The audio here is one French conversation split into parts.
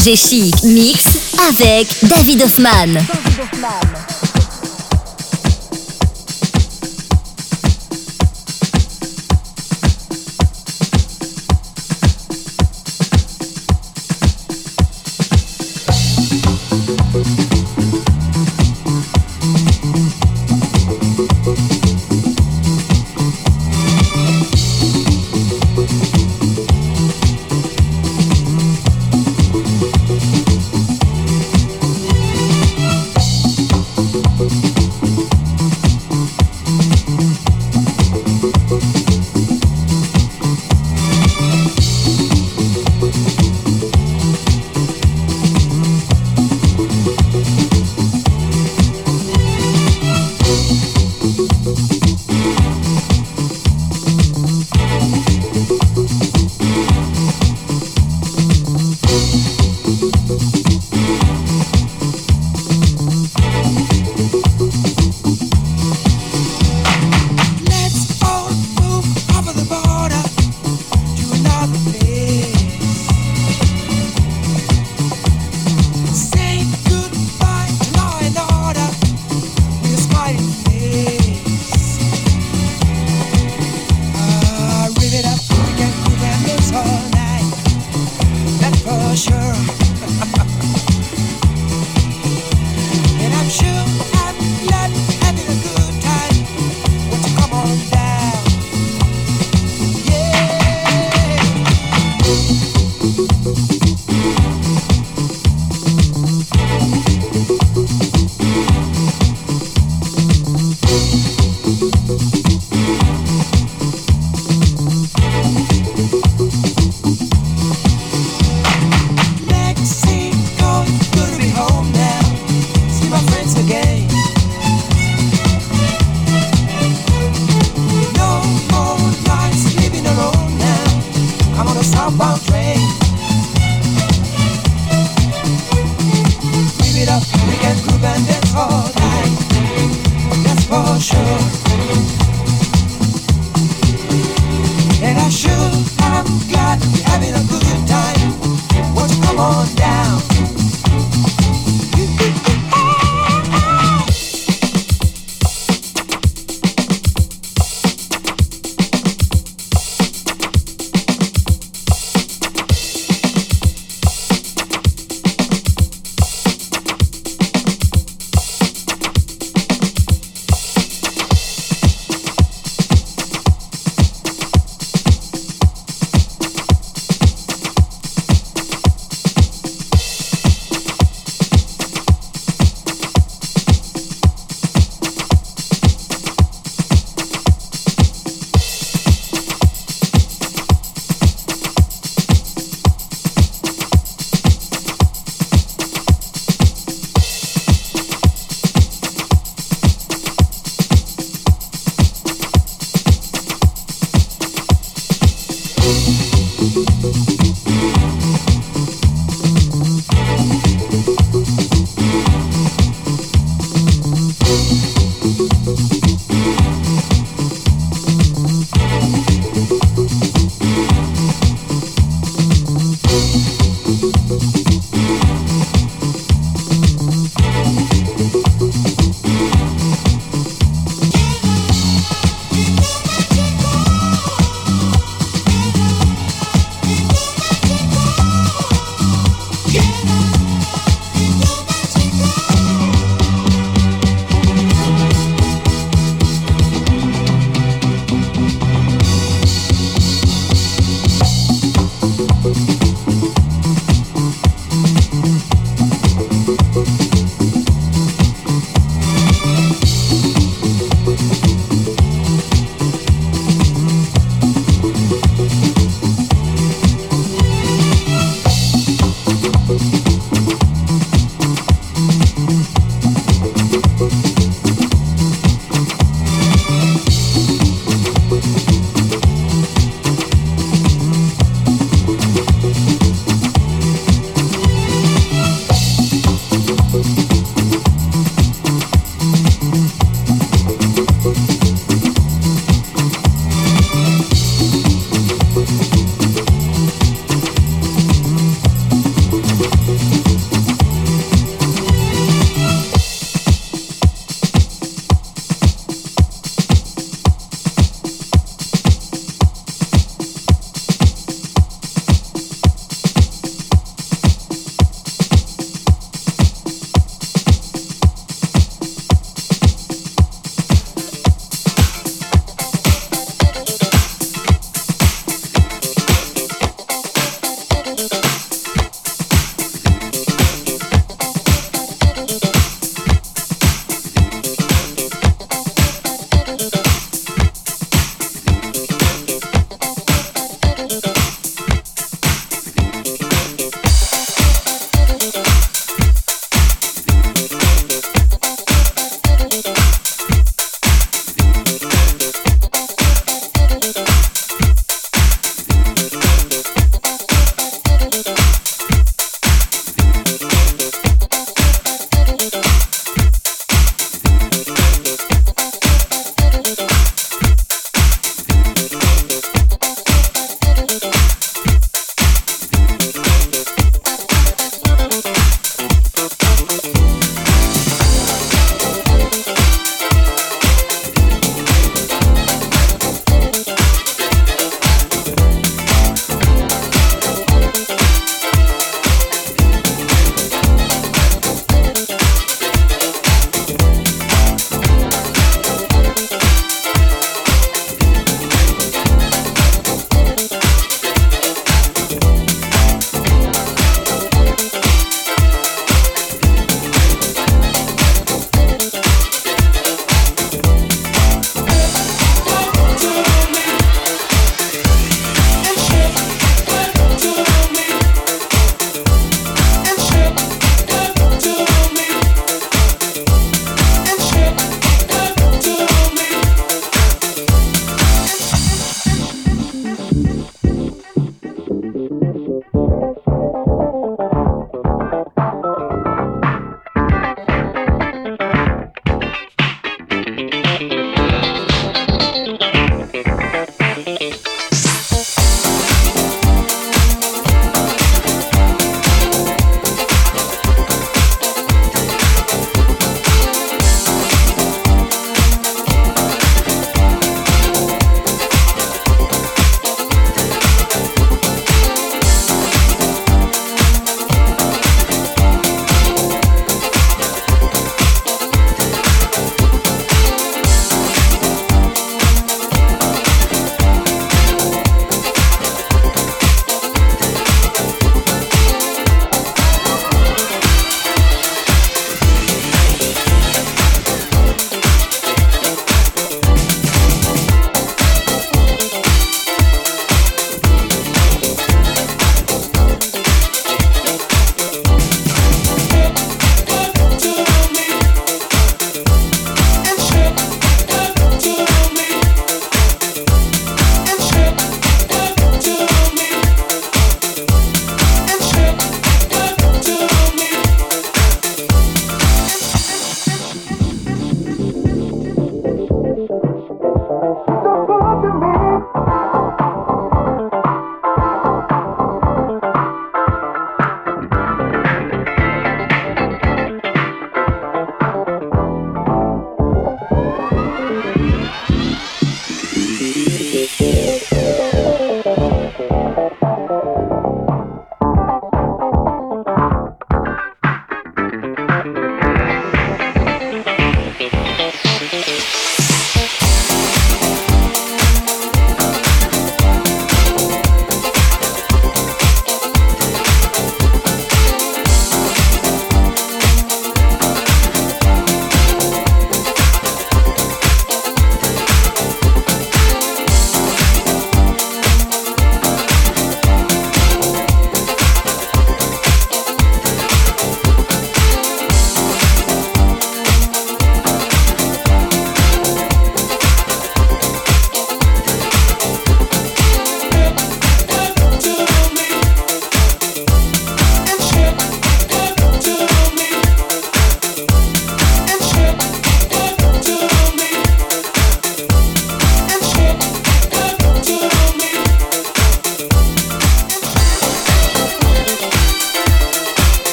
FG Chic Mix avec David Hoffman.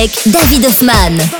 Avec David Hoffman.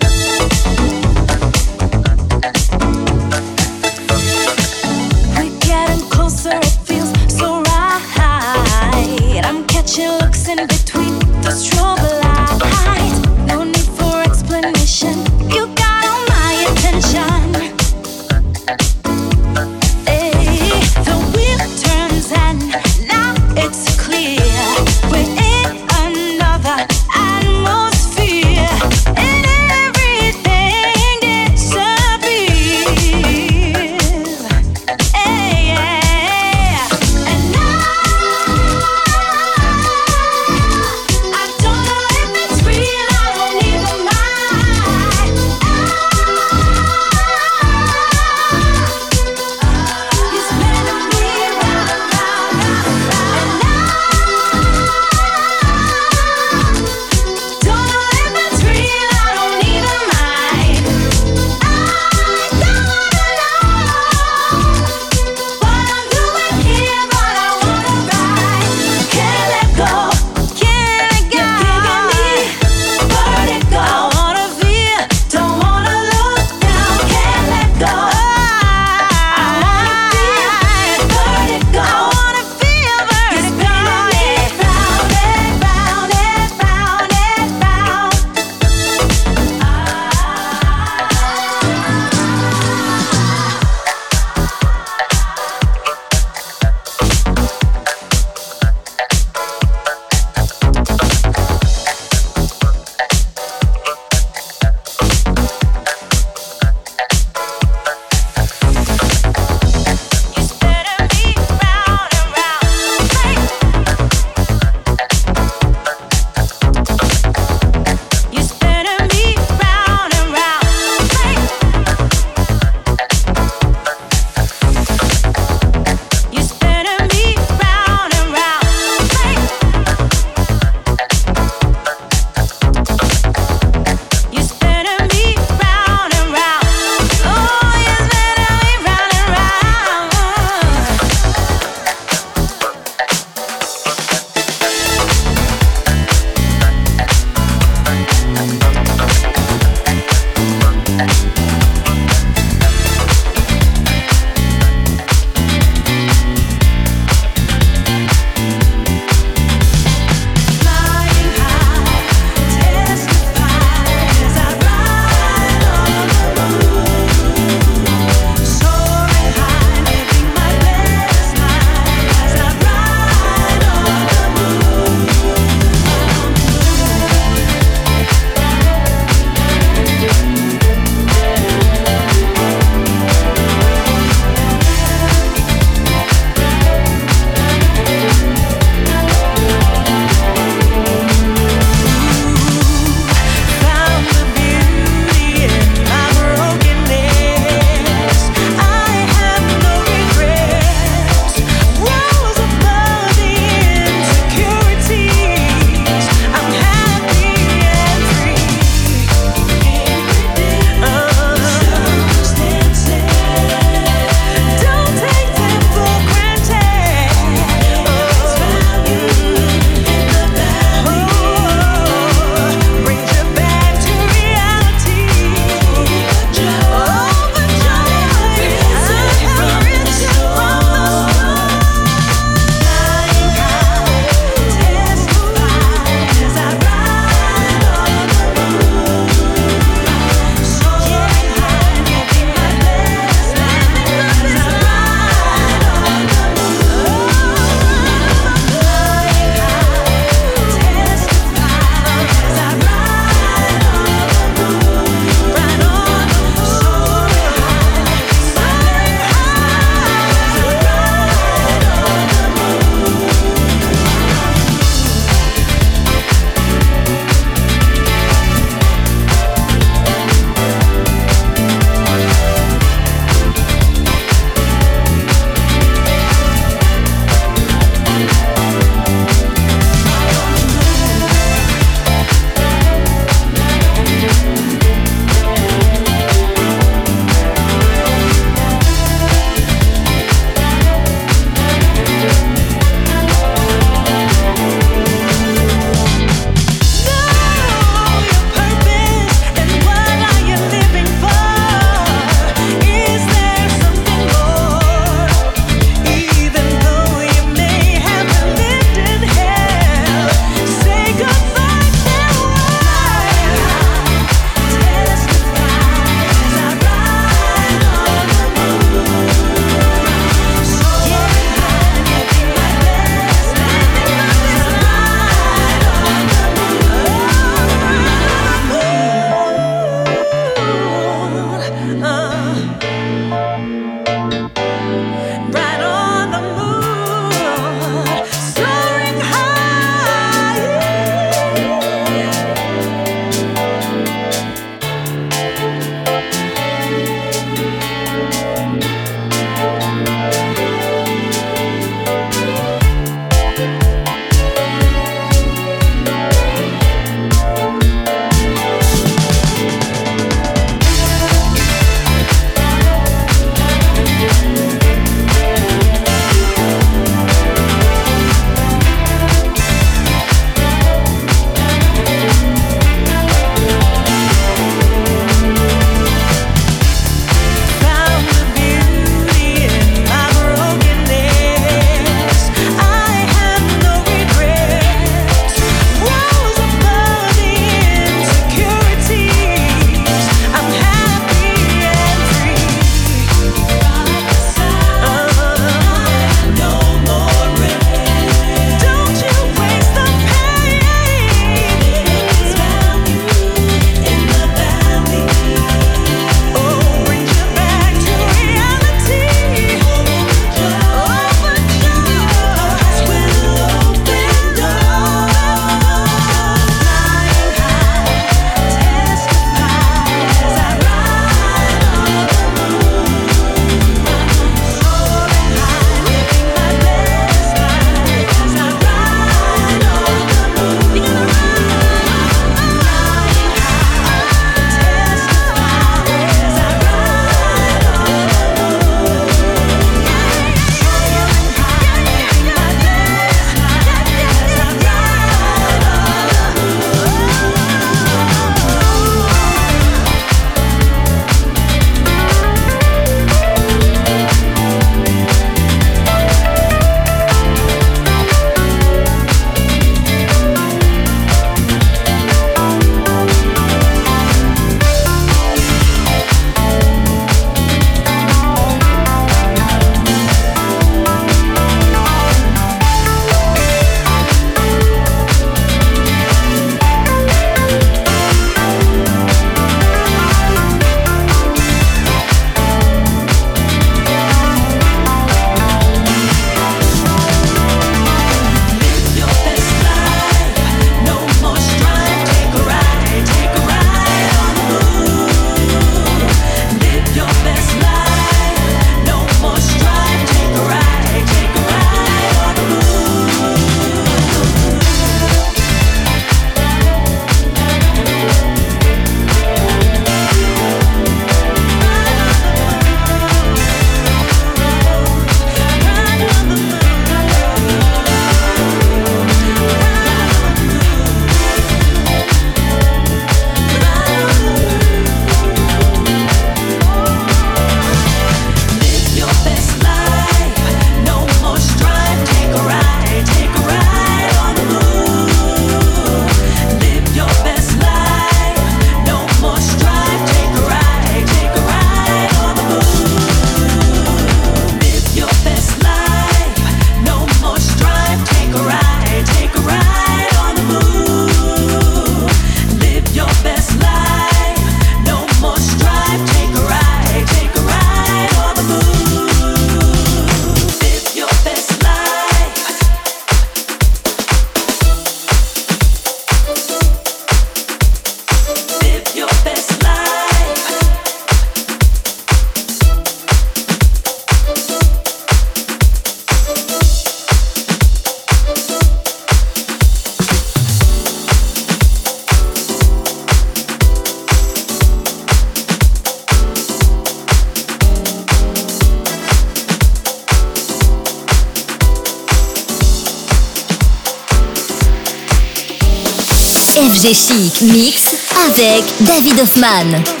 Mix avec David Hoffman.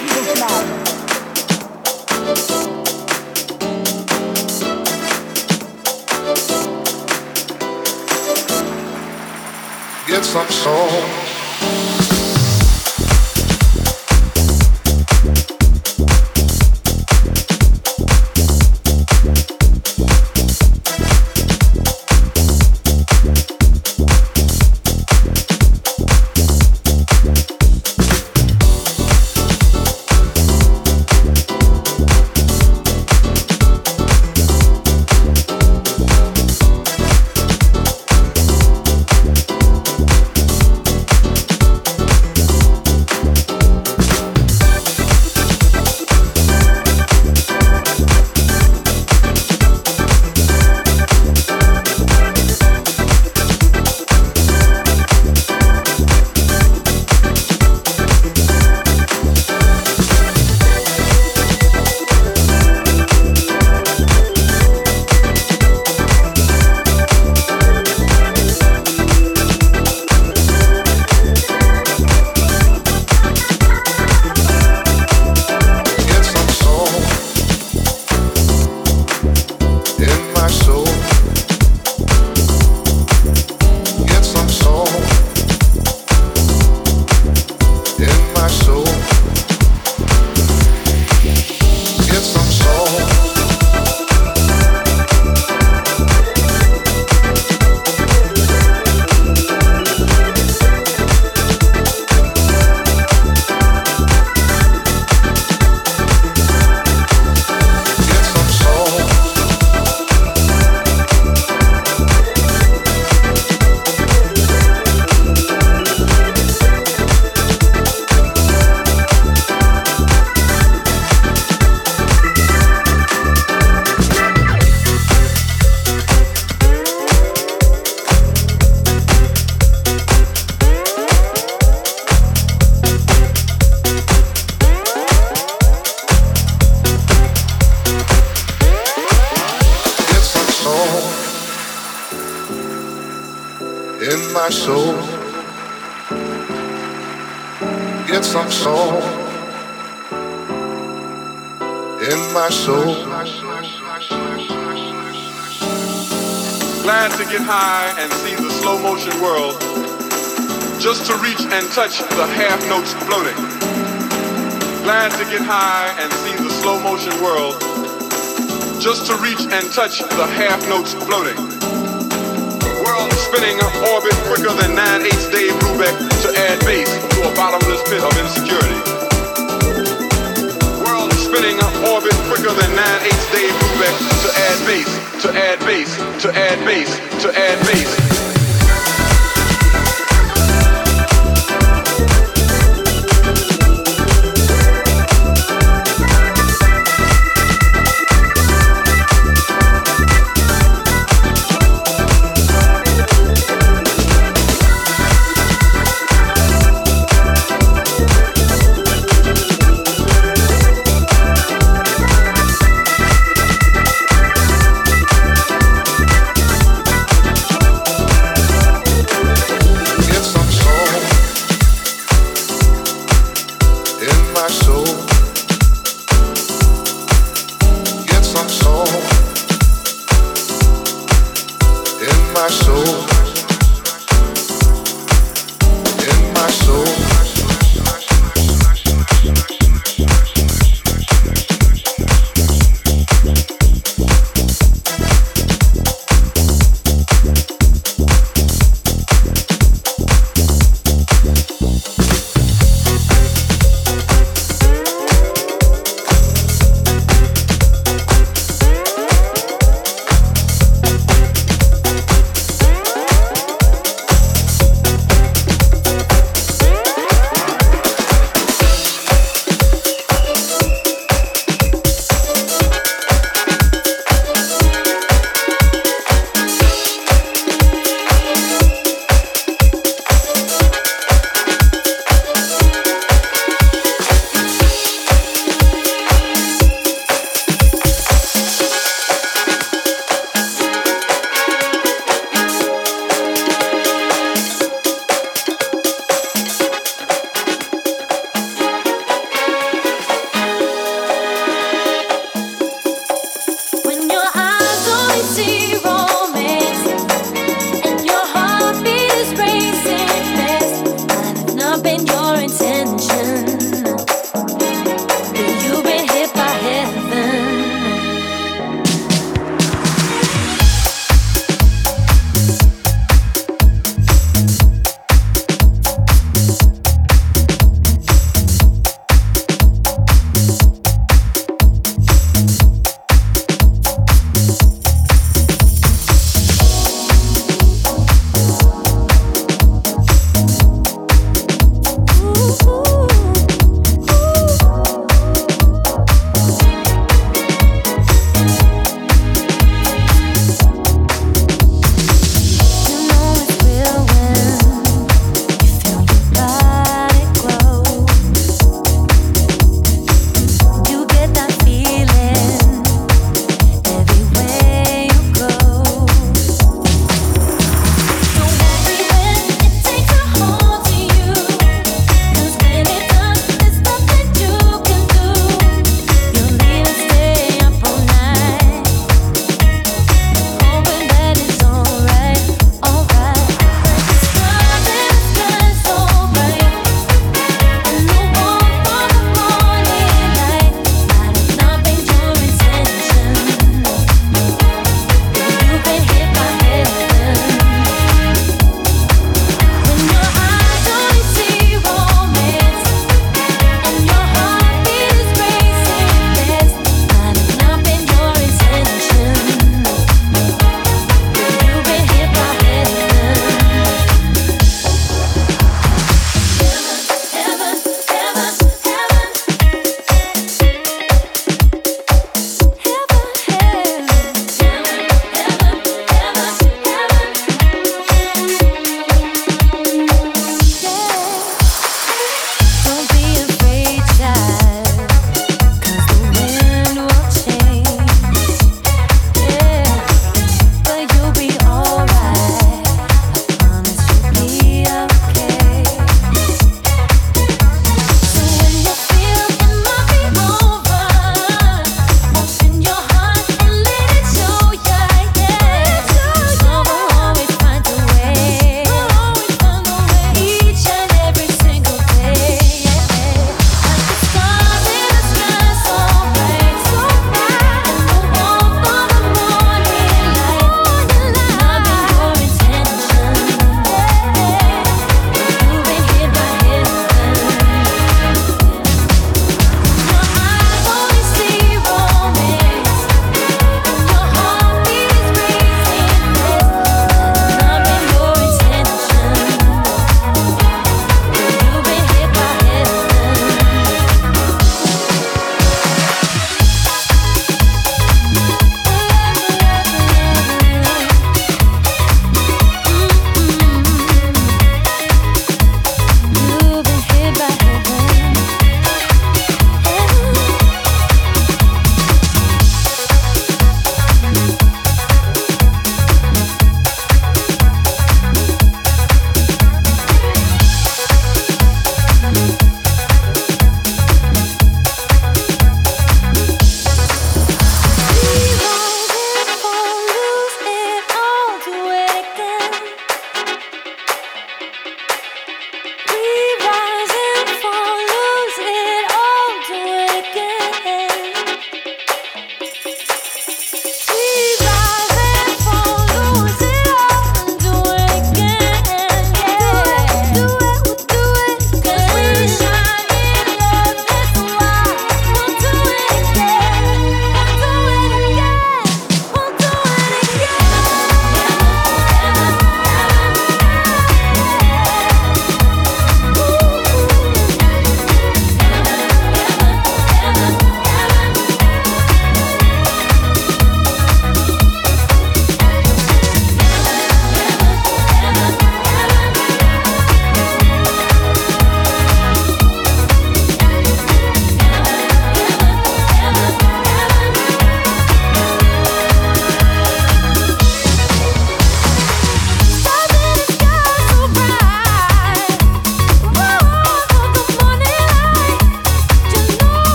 Touch the half notes floating. World spinning orbit quicker than 9 8 Dave Brubeck to add bass to a bottomless pit of insecurity. World spinning orbit quicker than 9 8 Dave Brubeck to add bass, to add bass, to add bass, to add bass.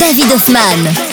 David Hoffman.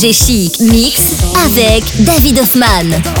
FG Chic Mix avec David Hoffman.